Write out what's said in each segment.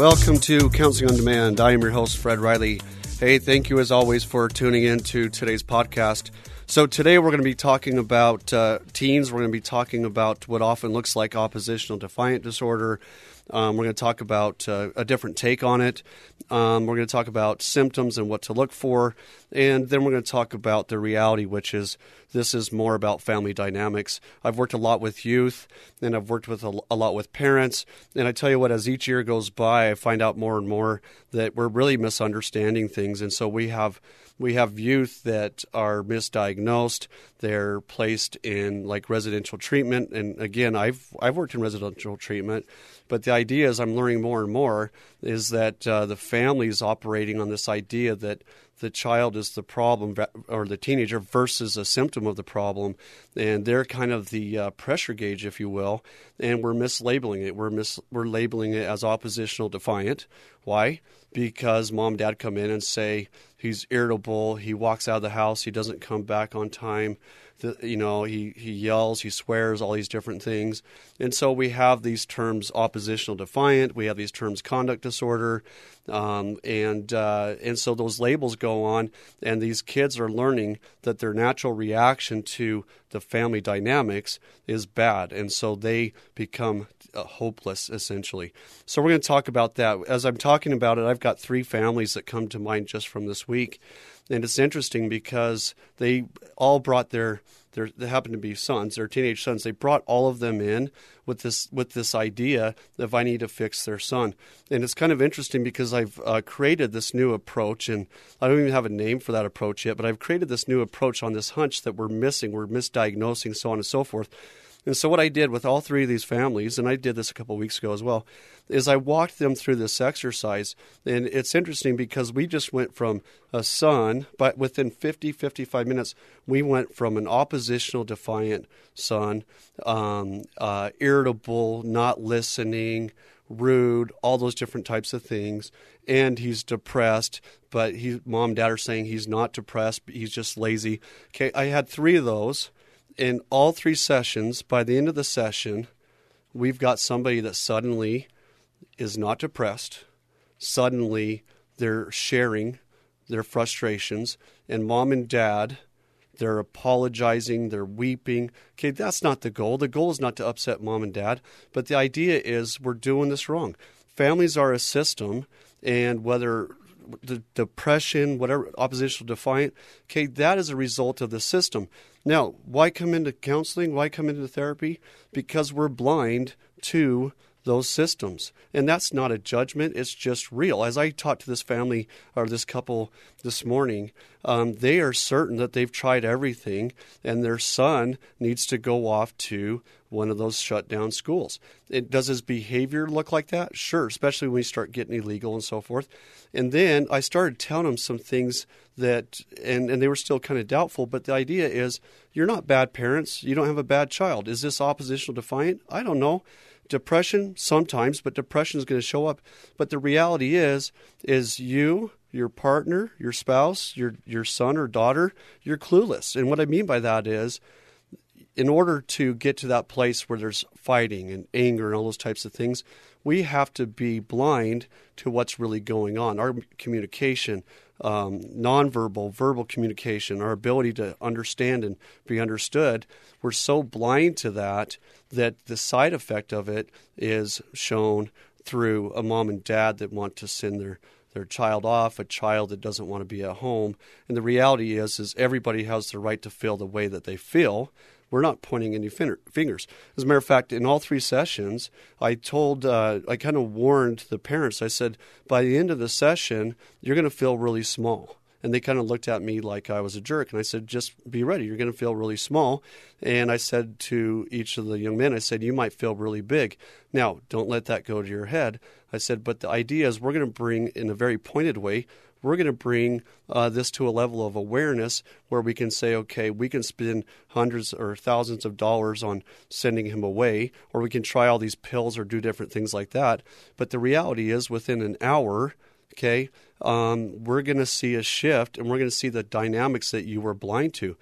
Welcome to Counseling on Demand. I am your host, Fred Riley. Hey, thank you as always for tuning in to today's podcast. So, today we're going to be talking about uh, teens. We're going to be talking about what often looks like oppositional defiant disorder. Um, we're going to talk about uh, a different take on it. Um, we're going to talk about symptoms and what to look for. And then we're going to talk about the reality, which is this is more about family dynamics. I've worked a lot with youth and I've worked with a, a lot with parents. And I tell you what, as each year goes by, I find out more and more that we're really misunderstanding things. And so we have we have youth that are misdiagnosed. They're placed in like residential treatment. And again, I've I've worked in residential treatment, but the idea is I'm learning more and more is that uh, the family is operating on this idea that the child is the problem or the teenager versus a symptom of the problem, and they're kind of the uh, pressure gauge, if you will, and we're mislabeling it. We're mis- we're labeling it as oppositional defiant. Why? Because mom and dad come in and say he's irritable, he walks out of the house, he doesn't come back on time the, you know, he, he yells, he swears, all these different things. And so we have these terms oppositional defiant, we have these terms conduct disorder, um, and, uh, and so those labels go on, and these kids are learning that their natural reaction to the family dynamics is bad. And so they become uh, hopeless, essentially. So we're going to talk about that. As I'm talking about it, I've got three families that come to mind just from this week. And it's interesting because they all brought their, they happen to be sons, their teenage sons. They brought all of them in with this with this idea of I need to fix their son. And it's kind of interesting because I've uh, created this new approach, and I don't even have a name for that approach yet. But I've created this new approach on this hunch that we're missing, we're misdiagnosing, so on and so forth. And so, what I did with all three of these families, and I did this a couple weeks ago as well, is I walked them through this exercise. And it's interesting because we just went from a son, but within 50, 55 minutes, we went from an oppositional, defiant son, um, uh, irritable, not listening, rude, all those different types of things. And he's depressed, but he, mom and dad are saying he's not depressed, he's just lazy. Okay, I had three of those in all three sessions, by the end of the session, we've got somebody that suddenly is not depressed. Suddenly, they're sharing their frustrations, and mom and dad, they're apologizing, they're weeping. Okay, that's not the goal. The goal is not to upset mom and dad, but the idea is we're doing this wrong. Families are a system, and whether the depression, whatever oppositional defiant, okay, that is a result of the system. Now, why come into counseling? Why come into therapy? Because we're blind to those systems. And that's not a judgment, it's just real. As I talked to this family or this couple this morning, um, they are certain that they've tried everything and their son needs to go off to one of those shut down schools. It, does his behavior look like that? Sure, especially when you start getting illegal and so forth. And then I started telling them some things that, and, and they were still kind of doubtful, but the idea is you're not bad parents. You don't have a bad child. Is this oppositional defiant? I don't know depression sometimes but depression is going to show up. But the reality is is you your partner your spouse your your son or daughter you're clueless. And what i mean by that is in order to get to that place where there's fighting and anger and all those types of things we have to be blind to what's really going on. Our communication um, nonverbal, verbal communication, our ability to understand and be understood, we're so blind to that that the side effect of it is shown through a mom and dad that want to send their their child off, a child that doesn't want to be at home. And the reality is is everybody has the right to feel the way that they feel. We're not pointing any fingers. As a matter of fact, in all three sessions, I told, uh, I kind of warned the parents. I said, by the end of the session, you're going to feel really small. And they kind of looked at me like I was a jerk. And I said, just be ready. You're going to feel really small. And I said to each of the young men, I said, you might feel really big. Now, don't let that go to your head. I said, but the idea is we're going to bring, in a very pointed way, we're going to bring uh, this to a level of awareness where we can say, okay, we can spend hundreds or thousands of dollars on sending him away, or we can try all these pills or do different things like that. But the reality is, within an hour, okay, um, we're going to see a shift and we're going to see the dynamics that you were blind to.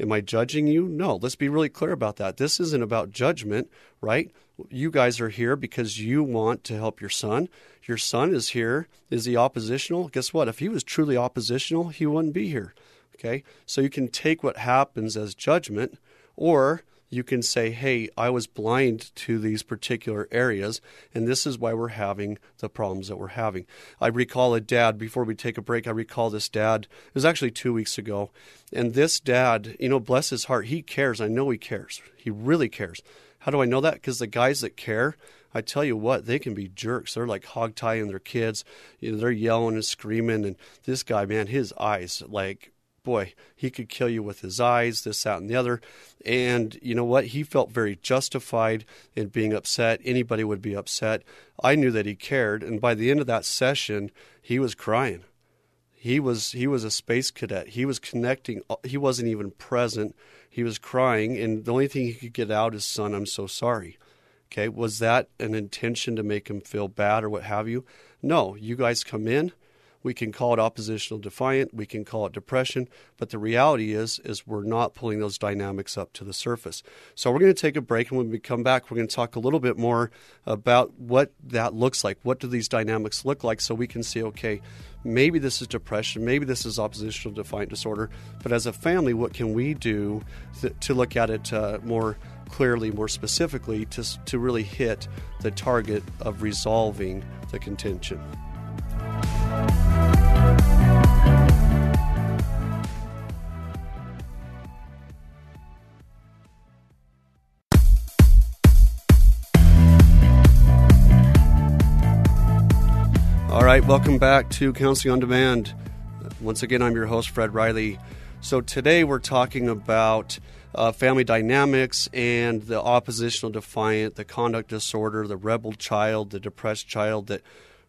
Am I judging you? No. Let's be really clear about that. This isn't about judgment, right? You guys are here because you want to help your son. Your son is here. Is he oppositional? Guess what? If he was truly oppositional, he wouldn't be here. Okay? So you can take what happens as judgment, or you can say, hey, I was blind to these particular areas, and this is why we're having the problems that we're having. I recall a dad, before we take a break, I recall this dad, it was actually two weeks ago, and this dad, you know, bless his heart, he cares. I know he cares. He really cares. How do I know that? Because the guys that care, I tell you what, they can be jerks. They're like hog tying their kids. You know, they're yelling and screaming. And this guy, man, his eyes, like, boy, he could kill you with his eyes, this, that, and the other. And you know what? He felt very justified in being upset. Anybody would be upset. I knew that he cared. And by the end of that session, he was crying. He was he was a space cadet. He was connecting. He wasn't even present. He was crying, and the only thing he could get out is, "Son, I'm so sorry." Okay, was that an intention to make him feel bad or what have you? No, you guys come in. We can call it oppositional defiant, we can call it depression, but the reality is is we're not pulling those dynamics up to the surface. So we're going to take a break and when we come back we're going to talk a little bit more about what that looks like. What do these dynamics look like so we can see okay, maybe this is depression, maybe this is oppositional defiant disorder, but as a family what can we do to look at it uh, more clearly, more specifically, to, to really hit the target of resolving the contention. Right, welcome back to Counseling on Demand. Once again, I'm your host, Fred Riley. So today we're talking about uh, family dynamics and the oppositional defiant, the conduct disorder, the rebel child, the depressed child that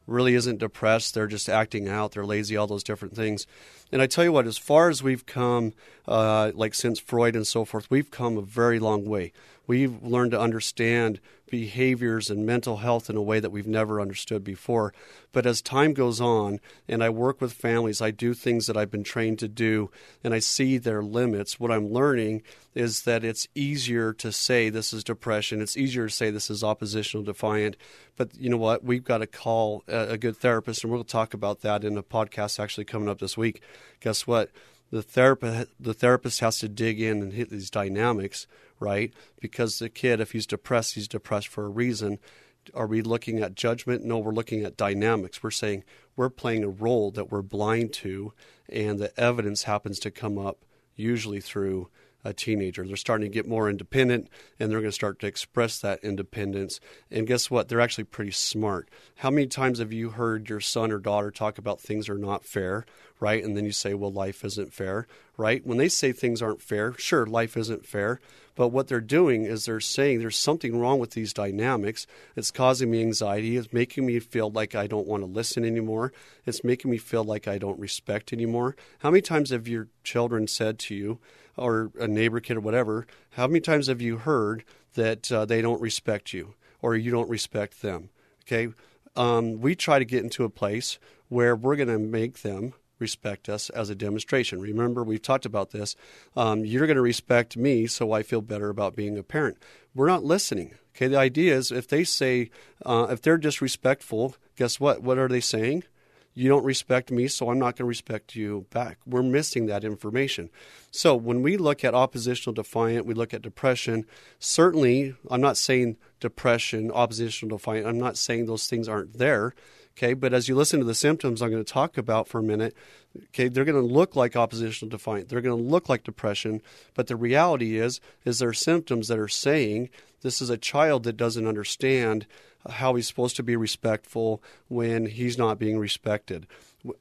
really isn't depressed. They're just acting out. They're lazy, all those different things. And I tell you what, as far as we've come, uh, like since Freud and so forth, we've come a very long way. We've learned to understand behaviors and mental health in a way that we've never understood before. But as time goes on and I work with families, I do things that I've been trained to do and I see their limits. What I'm learning is that it's easier to say this is depression, it's easier to say this is oppositional defiant. But you know what? We've got to call a, good therapist, and we'll talk about that in a podcast actually coming up this week. Guess what? The therapist the therapist has to dig in and hit these dynamics, right? Because the kid, if he's depressed, he's depressed for a reason. Are we looking at judgment? No, we're looking at dynamics. We're saying we're playing a role that we're blind to, and the evidence happens to come up usually through a teenager. They're starting to get more independent and they're going to start to express that independence. And guess what? They're actually pretty smart. How many times have you heard your son or daughter talk about things are not fair, right? And then you say, well, life isn't fair, right? When they say things aren't fair, sure, life isn't fair. But what they're doing is they're saying there's something wrong with these dynamics. It's causing me anxiety. It's making me feel like I don't want to listen anymore. It's making me feel like I don't respect anymore. How many times have your children said to you, or a neighbor kid or whatever, how many times have you heard that uh, they don't respect you or you don't respect them? Okay. Um, we try to get into a place where we're going to make them respect us as a demonstration. Remember, we've talked about this. Um, you're going to respect me, so I feel better about being a parent. We're not listening. Okay, the idea is if they say, uh, if they're disrespectful, guess what? What are they saying? You don't respect me, so I'm not going to respect you back. We're missing that information. So when we look at oppositional defiant, we look at depression. Certainly, I'm not saying depression, oppositional defiant, I'm not saying those things aren't there. Okay, but as you listen to the symptoms I'm going to talk about for a minute, okay, they're going to look like oppositional defiant. They're going to look like depression, but the reality is is there symptoms that are saying this is a child that doesn't understand how he's supposed to be respectful when he's not being respected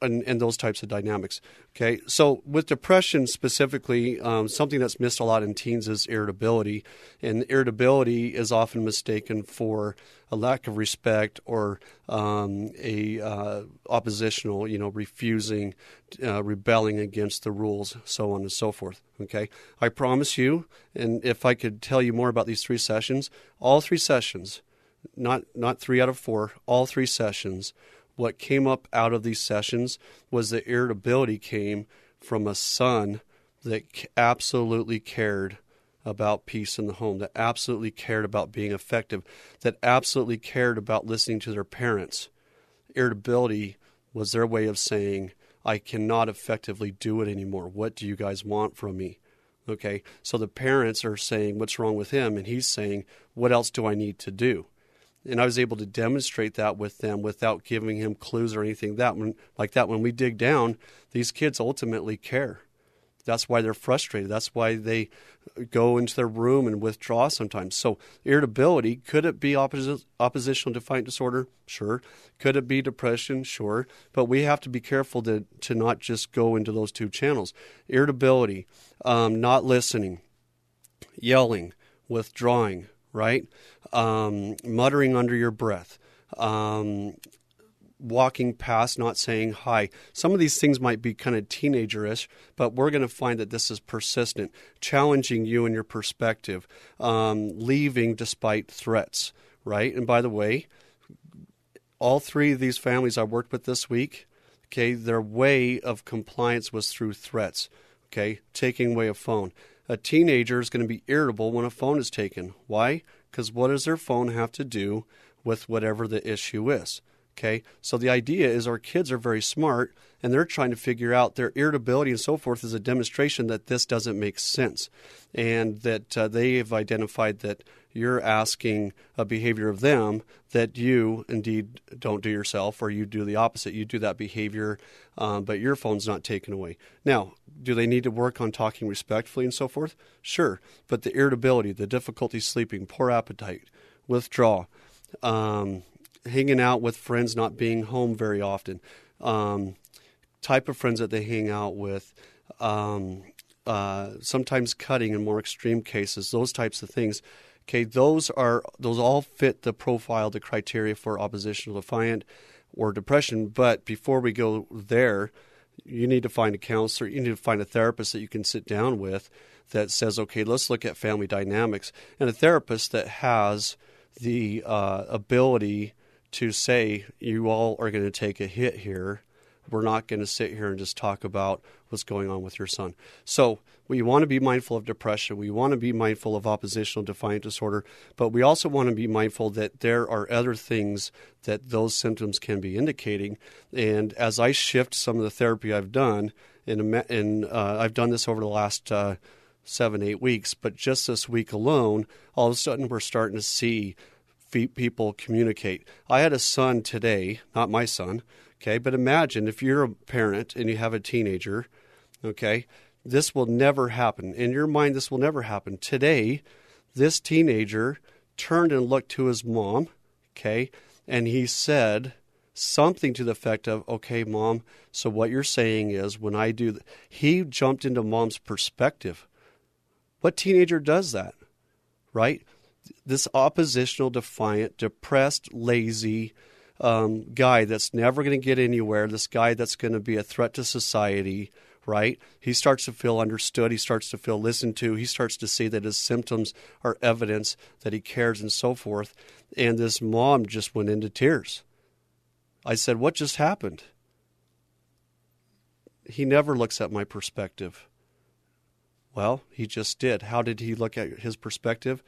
and, and those types of dynamics. Okay, so with depression specifically, um, something that's missed a lot in teens is irritability, and irritability is often mistaken for a lack of respect or um, a uh, oppositional, you know, refusing, uh, rebelling against the rules, so on and so forth. Okay, I promise you, and if I could tell you more about these three sessions, all three sessions, not not three out of four, all three sessions what came up out of these sessions was the irritability came from a son that absolutely cared about peace in the home, that absolutely cared about being effective, that absolutely cared about listening to their parents. Irritability was their way of saying, I cannot effectively do it anymore. What do you guys want from me? Okay, so the parents are saying, What's wrong with him? And he's saying, What else do I need to do? And I was able to demonstrate that with them without giving him clues or anything that when, like that. When we dig down, these kids ultimately care. That's why they're frustrated. That's why they go into their room and withdraw sometimes. So irritability could it be opposi- oppositional defiant disorder? Sure. Could it be depression? Sure. But we have to be careful to to not just go into those two channels. Irritability, um, not listening, yelling, withdrawing, right? Um, muttering under your breath, um, walking past, not saying hi. Some of these things might be kind of teenagerish, but we're going to find that this is persistent, challenging you and your perspective, um, leaving despite threats, right? And by the way, all three of these families I worked with this week, okay, their way of compliance was through threats, okay, taking away a phone a teenager is going to be irritable when a phone is taken. Why? Because what does their phone have to do with whatever the issue is? Okay, so the idea is our kids are very smart and they're trying to figure out their irritability and so forth is a demonstration that this doesn't make sense and that uh, they have identified that you're asking a behavior of them that you indeed don't do yourself, or you do the opposite. You do that behavior, um, but your phone's not taken away. Now, do they need to work on talking respectfully and so forth? Sure. But the irritability, the difficulty sleeping, poor appetite, withdraw, um, hanging out with friends, not being home very often, um, type of friends that they hang out with, um, uh, sometimes cutting in more extreme cases, those types of things Okay, those are those all fit the profile, the criteria for oppositional defiant or depression. But before we go there, you need to find a counselor. You need to find a therapist that you can sit down with that says, okay, let's look at family dynamics, and a therapist that has the uh, ability to say, you all are going to take a hit here we're not going to sit here and just talk about what's going on with your son. So we want to be mindful of depression. We want to be mindful of oppositional defiant disorder, but we also want to be mindful that there are other things that those symptoms can be indicating. And as I shift some of the therapy I've done, in, in uh, I've done this over the last uh, seven, eight weeks, but just this week alone, all of a sudden we're starting to see people communicate. I had a son today, not my son, Okay, but imagine if you're a parent and you have a teenager, okay, this will never happen. In your mind, this will never happen. Today, this teenager turned and looked to his mom, okay, and he said something to the effect of, okay, mom, so what you're saying is when I do, th-, he jumped into mom's perspective. What teenager does that, right? This oppositional, defiant, depressed, lazy, um, guy that's never going to get anywhere, this guy that's going to be a threat to society, right? He starts to feel understood. He starts to feel listened to. He starts to see that his symptoms are evidence that he cares and so forth. And this mom just went into tears. I said, What just happened? He never looks at my perspective. Well, he just did. How did he look at his perspective?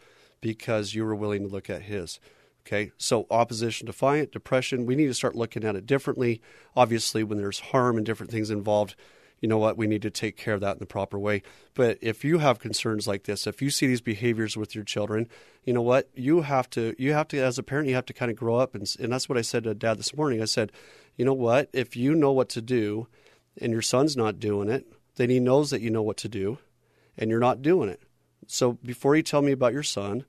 Because you were willing to look at his. Okay, so opposition, defiant, depression, we need to start looking at it differently. Obviously, when there's harm and different things involved, you know what, we need to take care of that in the proper way. But if you have concerns like this, if you see these behaviors with your children, you know what, you have to, you have to, as a parent, you have to kind of grow up. And, and that's what I said to dad this morning. I said, you know what, if you know what to do and your son's not doing it, then he knows that you know what to do and you're not doing it. So before you tell me about your son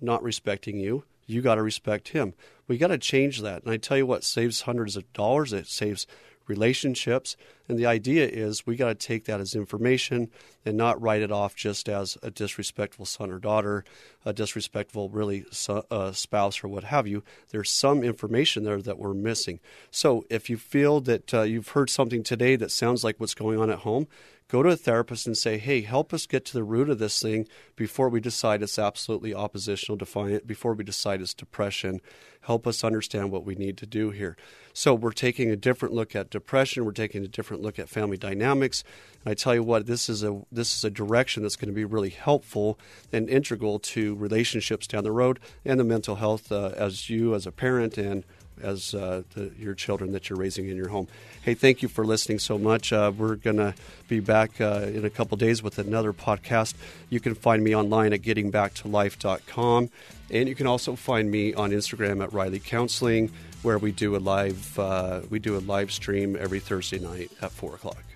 not respecting you, you got to respect him. We got to change that. And I tell you what saves hundreds of dollars. It saves relationships. And the idea is we got to take that as information and not write it off just as a disrespectful son or daughter, a disrespectful, really, uh, spouse or what have you. There's some information there that we're missing. So if you feel that uh, you've heard something today that sounds like what's going on at home, go to a therapist and say, hey, help us get to the root of this thing before we decide it's absolutely oppositional defiant, before we decide it's depression. Help us understand what we need to do here. So we're taking a different look at depression. We're taking a different look at family dynamics. And I tell you what, this is a this is a direction that's going to be really helpful and integral to relationships down the road and the mental health uh, as you as a parent and as uh, the, your children that you're raising in your home. Hey, thank you for listening so much. Uh, we're going to be back uh, in a couple days with another podcast. You can find me online at gettingbacktolife.com. And you can also find me on Instagram at Riley Counseling, where we do a live uh, we do a live stream every Thursday night at four o'clock.